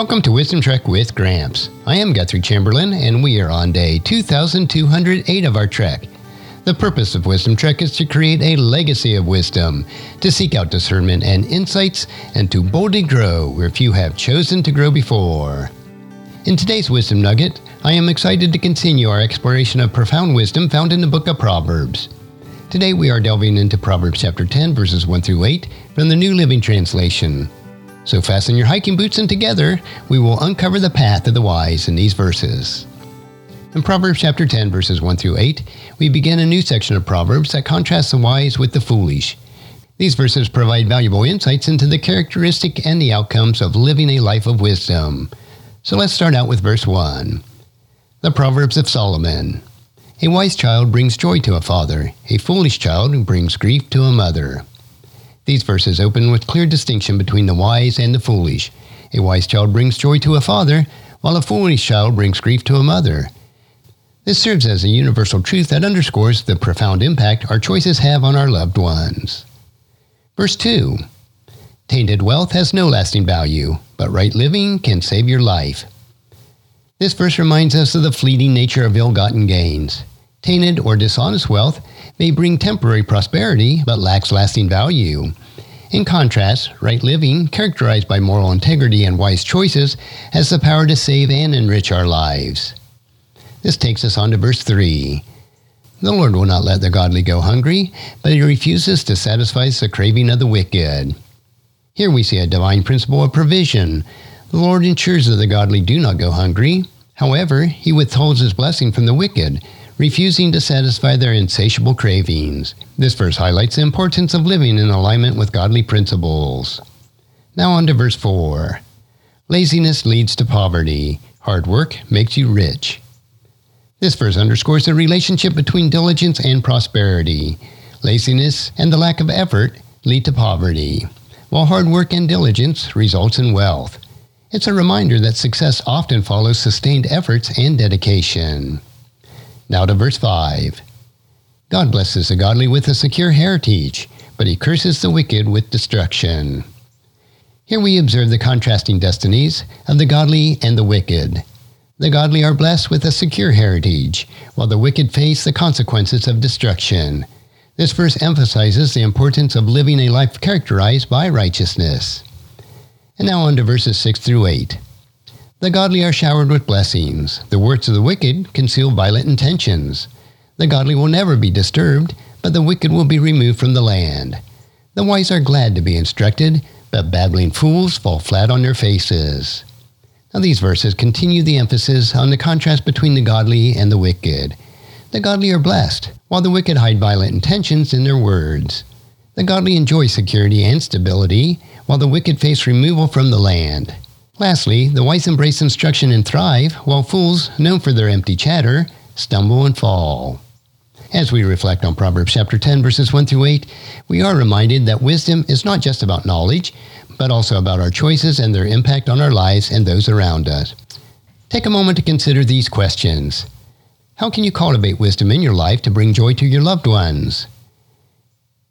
Welcome to Wisdom Trek with Gramps. I am Guthrie Chamberlain, and we are on day 2208 of our trek. The purpose of Wisdom Trek is to create a legacy of wisdom, to seek out discernment and insights, and to boldly grow where few have chosen to grow before. In today's Wisdom Nugget, I am excited to continue our exploration of profound wisdom found in the book of Proverbs. Today we are delving into Proverbs chapter 10, verses 1 through 8 from the New Living Translation. So fasten your hiking boots and together we will uncover the path of the wise in these verses. In Proverbs chapter 10, verses 1 through 8, we begin a new section of Proverbs that contrasts the wise with the foolish. These verses provide valuable insights into the characteristic and the outcomes of living a life of wisdom. So let's start out with verse 1. The Proverbs of Solomon. A wise child brings joy to a father, a foolish child brings grief to a mother. These verses open with clear distinction between the wise and the foolish. A wise child brings joy to a father, while a foolish child brings grief to a mother. This serves as a universal truth that underscores the profound impact our choices have on our loved ones. Verse 2 Tainted wealth has no lasting value, but right living can save your life. This verse reminds us of the fleeting nature of ill gotten gains. Tainted or dishonest wealth may bring temporary prosperity, but lacks lasting value. In contrast, right living, characterized by moral integrity and wise choices, has the power to save and enrich our lives. This takes us on to verse 3. The Lord will not let the godly go hungry, but he refuses to satisfy the craving of the wicked. Here we see a divine principle of provision. The Lord ensures that the godly do not go hungry. However, he withholds his blessing from the wicked, refusing to satisfy their insatiable cravings. This verse highlights the importance of living in alignment with godly principles. Now on to verse 4. Laziness leads to poverty. Hard work makes you rich. This verse underscores the relationship between diligence and prosperity. Laziness and the lack of effort lead to poverty, while hard work and diligence results in wealth. It's a reminder that success often follows sustained efforts and dedication. Now to verse 5. God blesses the godly with a secure heritage, but he curses the wicked with destruction. Here we observe the contrasting destinies of the godly and the wicked. The godly are blessed with a secure heritage, while the wicked face the consequences of destruction. This verse emphasizes the importance of living a life characterized by righteousness. And now on to verses 6 through 8. The godly are showered with blessings. The works of the wicked conceal violent intentions. The godly will never be disturbed, but the wicked will be removed from the land. The wise are glad to be instructed, but babbling fools fall flat on their faces. Now, these verses continue the emphasis on the contrast between the godly and the wicked. The godly are blessed, while the wicked hide violent intentions in their words. The godly enjoy security and stability, while the wicked face removal from the land. Lastly, the wise embrace instruction and thrive, while fools, known for their empty chatter, stumble and fall. As we reflect on Proverbs chapter 10 verses 1 through 8, we are reminded that wisdom is not just about knowledge, but also about our choices and their impact on our lives and those around us. Take a moment to consider these questions. How can you cultivate wisdom in your life to bring joy to your loved ones?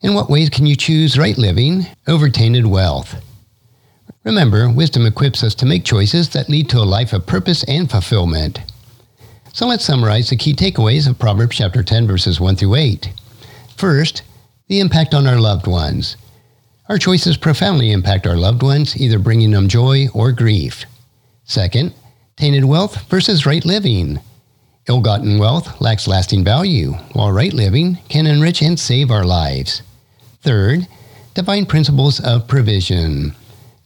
In what ways can you choose right living over tainted wealth? Remember, wisdom equips us to make choices that lead to a life of purpose and fulfillment. So let's summarize the key takeaways of Proverbs chapter 10 verses 1 through 8. First, the impact on our loved ones. Our choices profoundly impact our loved ones, either bringing them joy or grief. Second, tainted wealth versus right living. Ill gotten wealth lacks lasting value, while right living can enrich and save our lives. Third, divine principles of provision.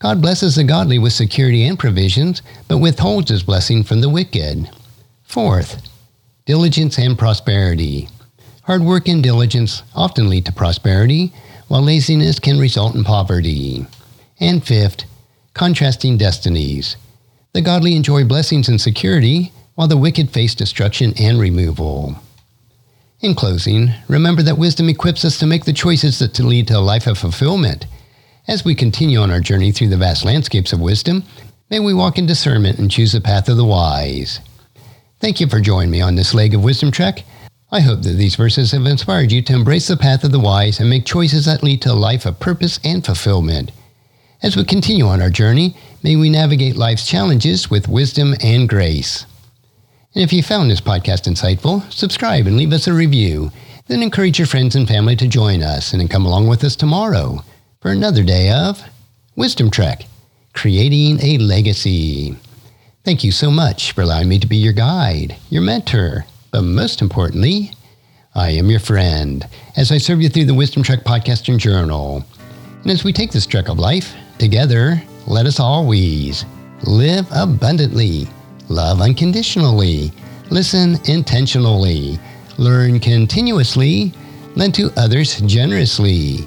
God blesses the godly with security and provisions, but withholds his blessing from the wicked. Fourth, diligence and prosperity. Hard work and diligence often lead to prosperity, while laziness can result in poverty. And fifth, contrasting destinies. The godly enjoy blessings and security, while the wicked face destruction and removal. In closing, remember that wisdom equips us to make the choices that lead to a life of fulfillment. As we continue on our journey through the vast landscapes of wisdom, may we walk in discernment and choose the path of the wise. Thank you for joining me on this leg of Wisdom Trek. I hope that these verses have inspired you to embrace the path of the wise and make choices that lead to a life of purpose and fulfillment. As we continue on our journey, may we navigate life's challenges with wisdom and grace. And if you found this podcast insightful, subscribe and leave us a review. Then encourage your friends and family to join us and come along with us tomorrow for another day of Wisdom Trek, creating a legacy. Thank you so much for allowing me to be your guide, your mentor, but most importantly, I am your friend as I serve you through the Wisdom Trek podcast and journal. And as we take this trek of life together, let us always live abundantly, love unconditionally, listen intentionally, learn continuously, lend to others generously,